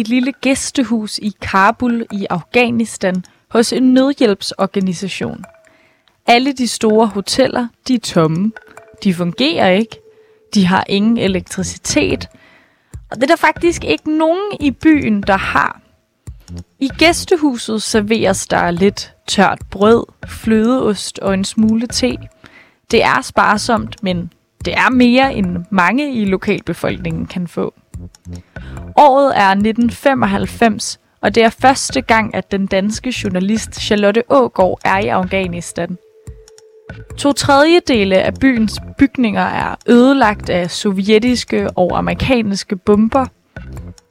i et lille gæstehus i Kabul i Afghanistan hos en nødhjælpsorganisation. Alle de store hoteller, de er tomme. De fungerer ikke. De har ingen elektricitet. Og det er der faktisk ikke nogen i byen, der har. I gæstehuset serveres der lidt tørt brød, flødeost og en smule te. Det er sparsomt, men det er mere end mange i lokalbefolkningen kan få. Året er 1995, og det er første gang, at den danske journalist Charlotte Ågård er i Afghanistan. To tredjedele af byens bygninger er ødelagt af sovjetiske og amerikanske bomber.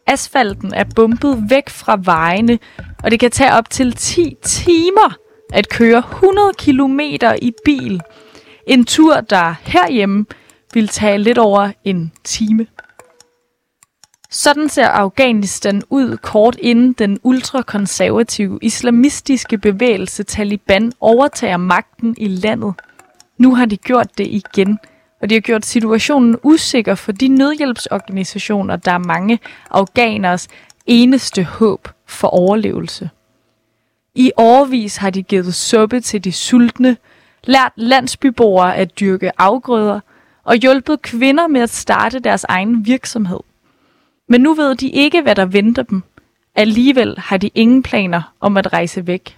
Asfalten er bumpet væk fra vejene, og det kan tage op til 10 timer at køre 100 km i bil. En tur, der herhjemme vil tage lidt over en time. Sådan ser Afghanistan ud kort inden den ultrakonservative islamistiske bevægelse Taliban overtager magten i landet. Nu har de gjort det igen, og de har gjort situationen usikker for de nødhjælpsorganisationer, der er mange afghaners eneste håb for overlevelse. I årvis har de givet suppe til de sultne, lært landsbyboere at dyrke afgrøder og hjulpet kvinder med at starte deres egen virksomhed. Men nu ved de ikke, hvad der venter dem. Alligevel har de ingen planer om at rejse væk.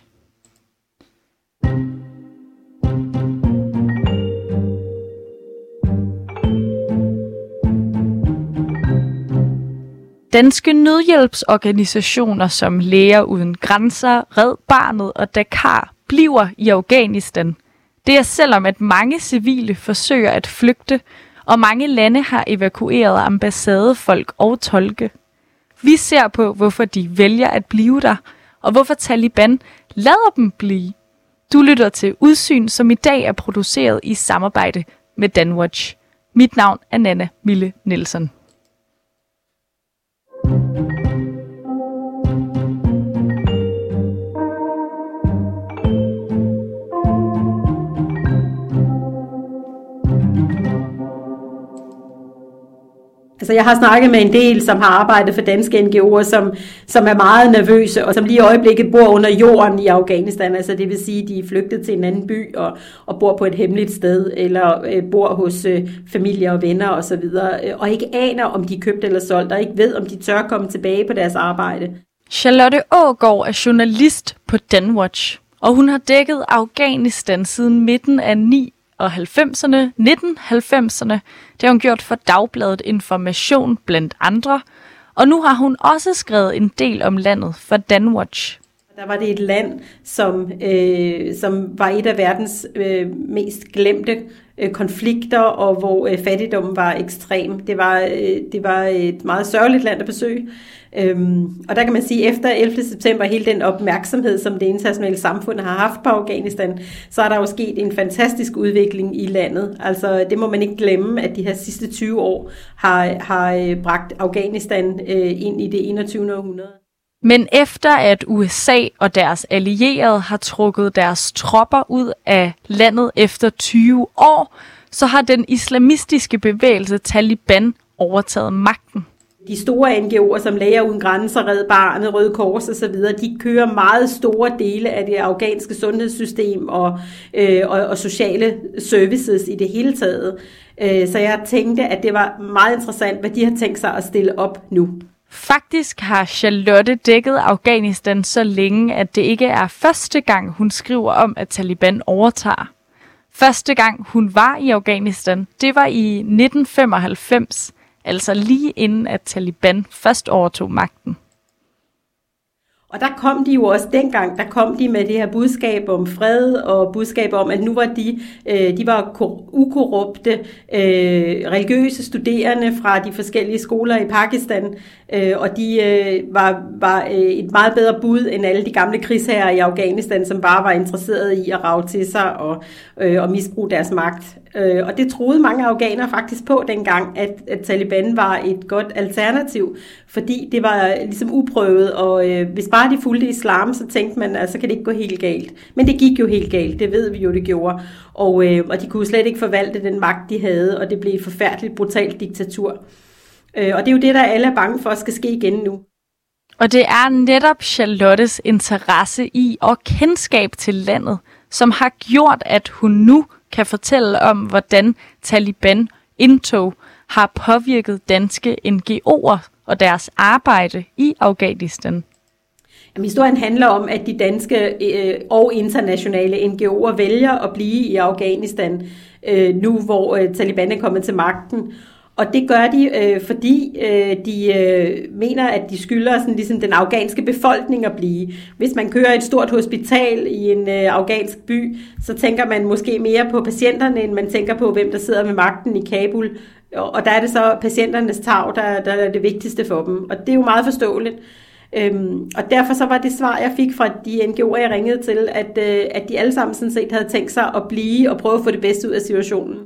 Danske nødhjælpsorganisationer som Læger Uden Grænser, Red Barnet og Dakar bliver i Afghanistan. Det er selvom, at mange civile forsøger at flygte, og mange lande har evakueret ambassadefolk og tolke. Vi ser på, hvorfor de vælger at blive der, og hvorfor Taliban lader dem blive. Du lytter til Udsyn, som i dag er produceret i samarbejde med Danwatch. Mit navn er Nana Mille Nielsen. Altså jeg har snakket med en del, som har arbejdet for danske NGO'er, som, som er meget nervøse, og som lige i øjeblikket bor under jorden i Afghanistan. Altså det vil sige, at de er flygtet til en anden by og, og bor på et hemmeligt sted, eller øh, bor hos øh, familie og venner osv., og, øh, og ikke aner, om de er købt eller solgt, og ikke ved, om de tør komme tilbage på deres arbejde. Charlotte Ågård er journalist på Danwatch, og hun har dækket Afghanistan siden midten af 9 og 90'erne, 1990'erne. Det har hun gjort for Dagbladet Information blandt andre. Og nu har hun også skrevet en del om landet for Danwatch. Der var det et land, som, øh, som var et af verdens øh, mest glemte øh, konflikter, og hvor øh, fattigdommen var ekstrem. Det var, øh, det var et meget sørgeligt land at besøge. Øhm, og der kan man sige, at efter 11. september, hele den opmærksomhed, som det internationale samfund har haft på Afghanistan, så er der jo sket en fantastisk udvikling i landet. Altså det må man ikke glemme, at de her sidste 20 år har, har øh, bragt Afghanistan øh, ind i det 21. århundrede. Men efter at USA og deres allierede har trukket deres tropper ud af landet efter 20 år, så har den islamistiske bevægelse Taliban overtaget magten. De store NGO'er som Læger Uden Grænser, Red Barnet, Røde Kors osv., de kører meget store dele af det afghanske sundhedssystem og, øh, og, og sociale services i det hele taget. Øh, så jeg tænkte, at det var meget interessant, hvad de har tænkt sig at stille op nu. Faktisk har Charlotte dækket Afghanistan så længe, at det ikke er første gang, hun skriver om, at Taliban overtager. Første gang hun var i Afghanistan, det var i 1995, altså lige inden at Taliban først overtog magten. Og der kom de jo også dengang, der kom de med det her budskab om fred og budskab om, at nu var de, øh, de var ukorrupte øh, religiøse studerende fra de forskellige skoler i Pakistan, øh, og de øh, var, var øh, et meget bedre bud end alle de gamle krigsherrer i Afghanistan, som bare var interesserede i at rave til sig og, øh, og misbruge deres magt. Øh, og det troede mange afghanere faktisk på dengang, at, at Taliban var et godt alternativ, fordi det var øh, ligesom uprøvet, og øh, hvis bare de fulgte islam, så tænkte man, altså kan det ikke gå helt galt. Men det gik jo helt galt, det ved vi jo, det gjorde. Og, øh, og de kunne slet ikke forvalte den magt, de havde, og det blev et forfærdeligt, brutalt diktatur. Øh, og det er jo det, der alle er bange for, skal ske igen nu. Og det er netop Charlottes interesse i og kendskab til landet, som har gjort, at hun nu kan fortælle om, hvordan Taliban indtog har påvirket danske NGO'er og deres arbejde i Afghanistan. Jamen, historien handler om, at de danske øh, og internationale NGO'er vælger at blive i Afghanistan øh, nu, hvor øh, Taliban er kommet til magten. Og det gør de, øh, fordi øh, de øh, mener, at de skylder sådan, ligesom den afghanske befolkning at blive. Hvis man kører et stort hospital i en øh, afghansk by, så tænker man måske mere på patienterne, end man tænker på, hvem der sidder med magten i Kabul. Og der er det så patienternes tag, der, der er det vigtigste for dem. Og det er jo meget forståeligt. Øhm, og derfor så var det svar, jeg fik fra de NGO'er, jeg ringede til, at, øh, at de alle sammen sådan set havde tænkt sig at blive og prøve at få det bedste ud af situationen.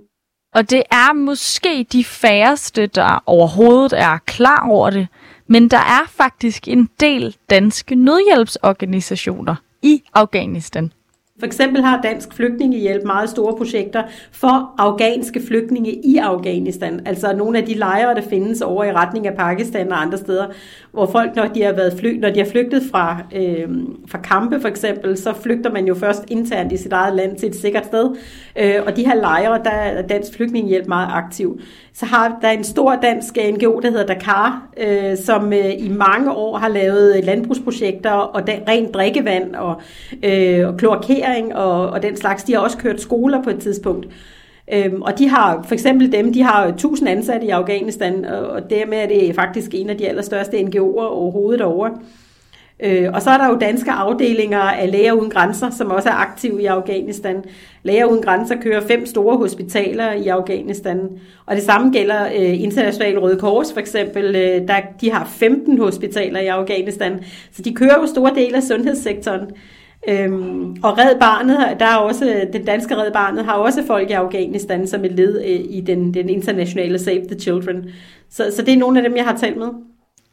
Og det er måske de færreste, der overhovedet er klar over det, men der er faktisk en del danske nødhjælpsorganisationer i Afghanistan. For eksempel har Dansk Flygtningehjælp meget store projekter for afghanske flygtninge i Afghanistan. Altså nogle af de lejre, der findes over i retning af Pakistan og andre steder, hvor folk, når de har, været fly, når de har flygtet fra, øh, fra kampe for eksempel, så flygter man jo først internt i sit eget land til et sikkert sted. Øh, og de her lejre, der er Dansk Flygtningehjælp meget aktiv. Så har der en stor dansk NGO, der hedder Dakar, øh, som øh, i mange år har lavet landbrugsprojekter og da, rent drikkevand og, øh, og kloakering og, og den slags. De har også kørt skoler på et tidspunkt. Øhm, og de har, for eksempel dem, de har 1000 ansatte i Afghanistan, og, og dermed er det faktisk en af de allerstørste NGO'er overhovedet over. Øh, og så er der jo danske afdelinger af Læger Uden Grænser, som også er aktive i Afghanistan. Læger Uden Grænser kører fem store hospitaler i Afghanistan. Og det samme gælder øh, International Røde Kors for eksempel. Øh, der, de har 15 hospitaler i Afghanistan. Så de kører jo store dele af sundhedssektoren. Øhm, og Red Barnet, der er også, den danske Red Barnet har også folk i Afghanistan som et led øh, i den, den internationale Save the Children. Så, så det er nogle af dem, jeg har talt med.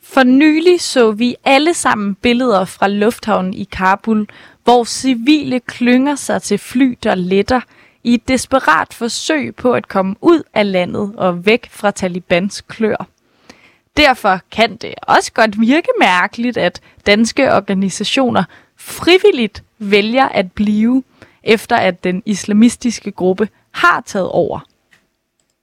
For nylig så vi alle sammen billeder fra lufthavnen i Kabul, hvor civile klynger sig til fly, der letter, i et desperat forsøg på at komme ud af landet og væk fra Talibans klør. Derfor kan det også godt virke mærkeligt, at danske organisationer frivilligt vælger at blive, efter at den islamistiske gruppe har taget over.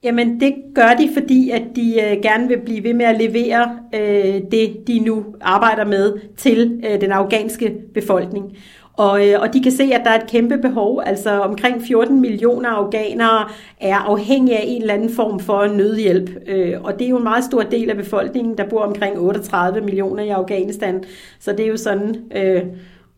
Jamen det gør de, fordi at de øh, gerne vil blive ved med at levere øh, det, de nu arbejder med til øh, den afghanske befolkning. Og, øh, og de kan se, at der er et kæmpe behov. Altså omkring 14 millioner afghanere er afhængige af en eller anden form for nødhjælp. Øh, og det er jo en meget stor del af befolkningen. Der bor omkring 38 millioner i Afghanistan. Så det er jo sådan... Øh,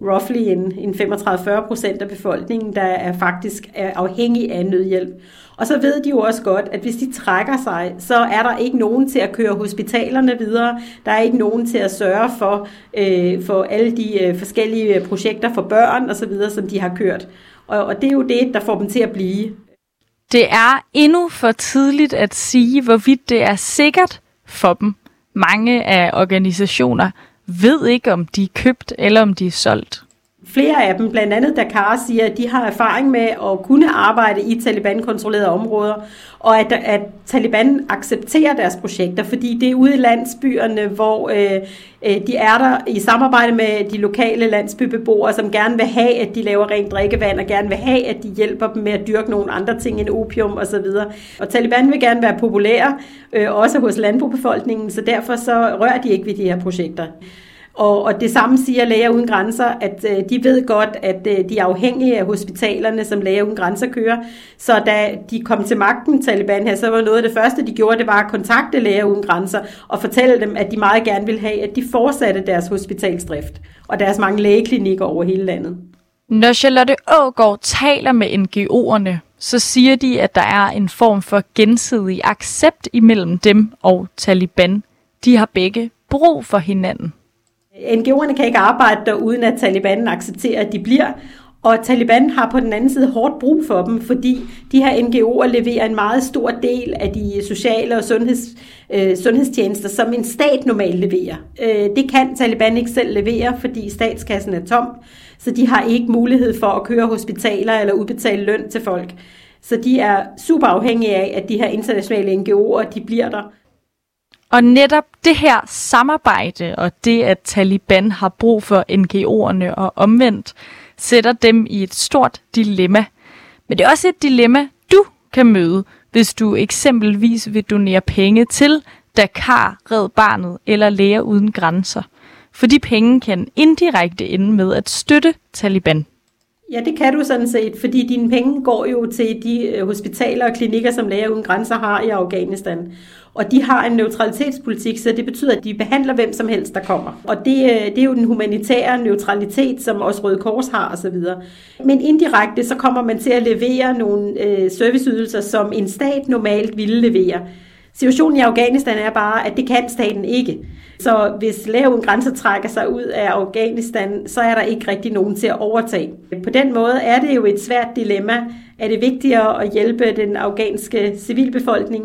roughly en, en 35-40 procent af befolkningen, der er faktisk er afhængig af nødhjælp. Og så ved de jo også godt, at hvis de trækker sig, så er der ikke nogen til at køre hospitalerne videre. Der er ikke nogen til at sørge for, øh, for alle de øh, forskellige øh, projekter for børn osv., som de har kørt. Og, og det er jo det, der får dem til at blive. Det er endnu for tidligt at sige, hvorvidt det er sikkert for dem. Mange af organisationer ved ikke, om de er købt eller om de er solgt. Flere af dem, blandt andet Dakar, siger, at de har erfaring med at kunne arbejde i Taliban-kontrollerede områder, og at, at Taliban accepterer deres projekter, fordi det er ude i landsbyerne, hvor øh, øh, de er der i samarbejde med de lokale landsbybeboere, som gerne vil have, at de laver rent drikkevand, og gerne vil have, at de hjælper dem med at dyrke nogle andre ting end opium osv. Og Taliban vil gerne være populære, øh, også hos landbobefolkningen, så derfor så rører de ikke ved de her projekter. Og, og det samme siger Læger Uden Grænser, at øh, de ved godt, at øh, de er afhængige af hospitalerne, som Læger Uden Grænser kører. Så da de kom til magten, Taliban her, så var noget af det første, de gjorde, det var at kontakte Læger Uden Grænser og fortælle dem, at de meget gerne vil have, at de fortsatte deres hospitalsdrift og deres mange lægeklinikker over hele landet. Når Charlotte Ågaard taler med NGO'erne, så siger de, at der er en form for gensidig accept imellem dem og Taliban. De har begge brug for hinanden. NGO'erne kan ikke arbejde der, uden at Taliban accepterer, at de bliver. Og Taliban har på den anden side hårdt brug for dem, fordi de her NGO'er leverer en meget stor del af de sociale og sundheds, øh, sundhedstjenester, som en stat normalt leverer. Øh, det kan Taliban ikke selv levere, fordi statskassen er tom, så de har ikke mulighed for at køre hospitaler eller udbetale løn til folk. Så de er super afhængige af, at de her internationale NGO'er de bliver der. Og netop det her samarbejde og det, at Taliban har brug for NGO'erne og omvendt, sætter dem i et stort dilemma. Men det er også et dilemma, du kan møde, hvis du eksempelvis vil donere penge til Dakar, Red Barnet eller Læger Uden Grænser. For de penge kan indirekte ende med at støtte Taliban. Ja, det kan du sådan set, fordi dine penge går jo til de øh, hospitaler og klinikker, som Læger Uden Grænser har i Afghanistan. Og de har en neutralitetspolitik, så det betyder, at de behandler hvem som helst, der kommer. Og det, øh, det er jo den humanitære neutralitet, som også Røde Kors har osv. Men indirekte, så kommer man til at levere nogle øh, serviceydelser, som en stat normalt ville levere. Situationen i Afghanistan er bare, at det kan staten ikke. Så hvis laven grænser trækker sig ud af Afghanistan, så er der ikke rigtig nogen til at overtage. På den måde er det jo et svært dilemma. Er det vigtigere at hjælpe den afghanske civilbefolkning,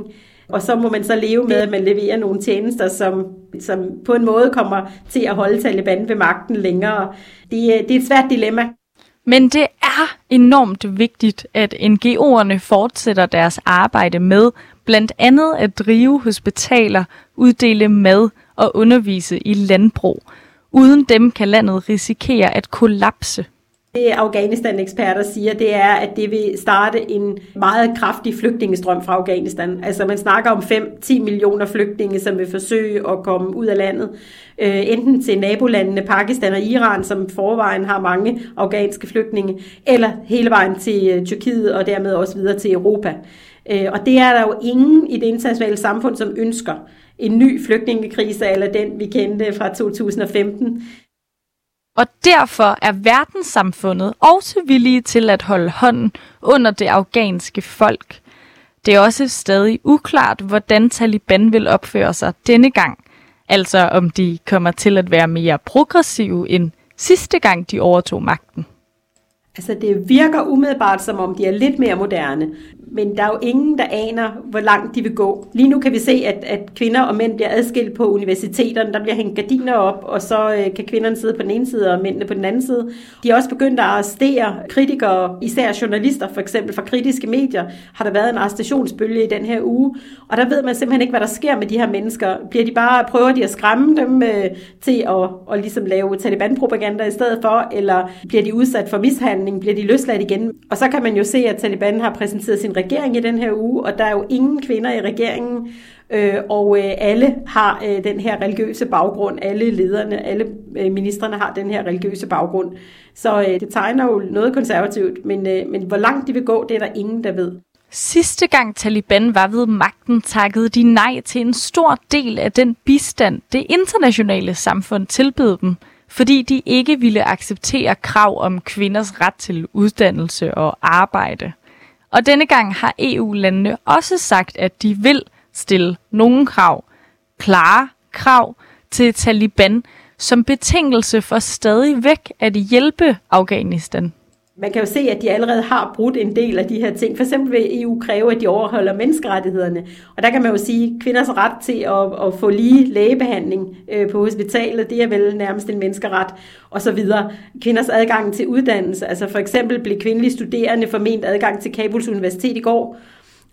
og så må man så leve med, at man leverer nogle tjenester, som, som på en måde kommer til at holde Taliban ved magten længere. Det, øh, det er et svært dilemma. Men det er enormt vigtigt, at NGO'erne fortsætter deres arbejde med blandt andet at drive hospitaler, uddele mad og undervise i landbrug. Uden dem kan landet risikere at kollapse. Det Afghanistan-eksperter siger, det er, at det vil starte en meget kraftig flygtningestrøm fra Afghanistan. Altså man snakker om 5-10 millioner flygtninge, som vil forsøge at komme ud af landet. Øh, enten til nabolandene Pakistan og Iran, som forvejen har mange afghanske flygtninge, eller hele vejen til øh, Tyrkiet og dermed også videre til Europa. Øh, og det er der jo ingen i det internationale samfund, som ønsker en ny flygtningekrise, eller den vi kendte fra 2015. Og derfor er verdenssamfundet også villige til at holde hånden under det afghanske folk. Det er også stadig uklart, hvordan Taliban vil opføre sig denne gang. Altså om de kommer til at være mere progressive end sidste gang de overtog magten. Altså det virker umiddelbart som om de er lidt mere moderne, men der er jo ingen, der aner, hvor langt de vil gå. Lige nu kan vi se, at, at kvinder og mænd bliver adskilt på universiteterne. Der bliver hængt gardiner op, og så øh, kan kvinderne sidde på den ene side og mændene på den anden side. De er også begyndt at arrestere kritikere, især journalister, for eksempel fra kritiske medier, har der været en arrestationsbølge i den her uge. Og der ved man simpelthen ikke, hvad der sker med de her mennesker. Bliver de bare, prøver de at skræmme dem øh, til at, at ligesom lave Taliban-propaganda i stedet for, eller bliver de udsat for mishandling, bliver de løsladt igen? Og så kan man jo se, at Taliban har præsenteret sin regering i den her uge, og der er jo ingen kvinder i regeringen, øh, og øh, alle har øh, den her religiøse baggrund. Alle lederne, alle øh, ministerne har den her religiøse baggrund. Så øh, det tegner jo noget konservativt, men, øh, men hvor langt de vil gå, det er der ingen, der ved. Sidste gang Taliban var ved magten, takkede de nej til en stor del af den bistand, det internationale samfund tilbød dem, fordi de ikke ville acceptere krav om kvinders ret til uddannelse og arbejde. Og denne gang har EU-landene også sagt, at de vil stille nogle krav, klare krav til Taliban, som betingelse for stadig væk at hjælpe Afghanistan man kan jo se, at de allerede har brudt en del af de her ting. For eksempel vil EU kræve, at de overholder menneskerettighederne. Og der kan man jo sige, at kvinders ret til at, at få lige lægebehandling øh, på hospitalet, det er vel nærmest en menneskeret, og så videre. Kvinders adgang til uddannelse, altså for eksempel blev kvindelige studerende forment adgang til Kabuls Universitet i går,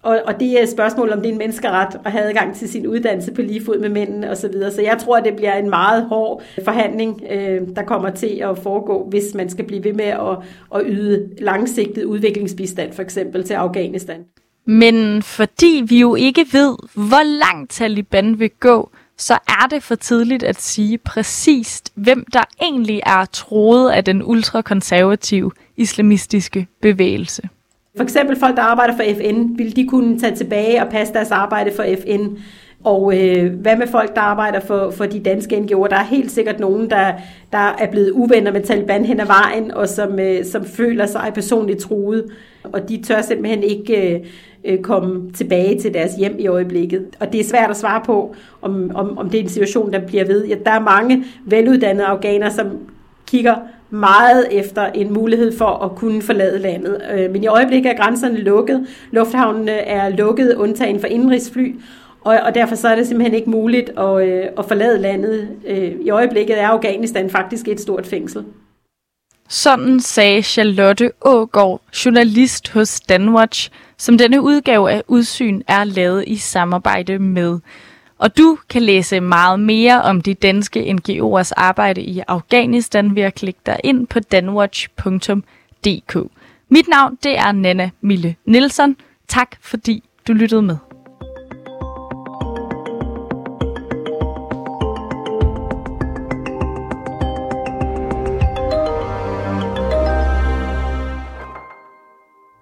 og, og det er et spørgsmål, om det er en menneskeret at have adgang til sin uddannelse på lige fod med mændene osv. Så, videre. så jeg tror, at det bliver en meget hård forhandling, øh, der kommer til at foregå, hvis man skal blive ved med at, at yde langsigtet udviklingsbistand, for eksempel til Afghanistan. Men fordi vi jo ikke ved, hvor langt Taliban vil gå, så er det for tidligt at sige præcist, hvem der egentlig er troet af den ultrakonservative islamistiske bevægelse. For eksempel folk, der arbejder for FN, vil de kunne tage tilbage og passe deres arbejde for FN? Og øh, hvad med folk, der arbejder for, for de danske NGO'er? Der er helt sikkert nogen, der, der er blevet uvenner med Taliban hen ad vejen, og som, øh, som føler sig personligt truet. Og de tør simpelthen ikke øh, øh, komme tilbage til deres hjem i øjeblikket. Og det er svært at svare på, om, om, om det er en situation, der bliver ved. Ja, der er mange veluddannede afghanere, som kigger meget efter en mulighed for at kunne forlade landet. Øh, men i øjeblikket er grænserne lukket. Lufthavnene er lukket, undtagen for indrigsfly. Og, og derfor så er det simpelthen ikke muligt at, øh, at forlade landet. Øh, I øjeblikket er Afghanistan faktisk et stort fængsel. Sådan sagde Charlotte Ågaard, journalist hos Danwatch, som denne udgave af Udsyn er lavet i samarbejde med. Og du kan læse meget mere om de danske NGO'ers arbejde i Afghanistan ved at klikke dig ind på danwatch.dk. Mit navn det er Nana Mille Nielsen. Tak fordi du lyttede med.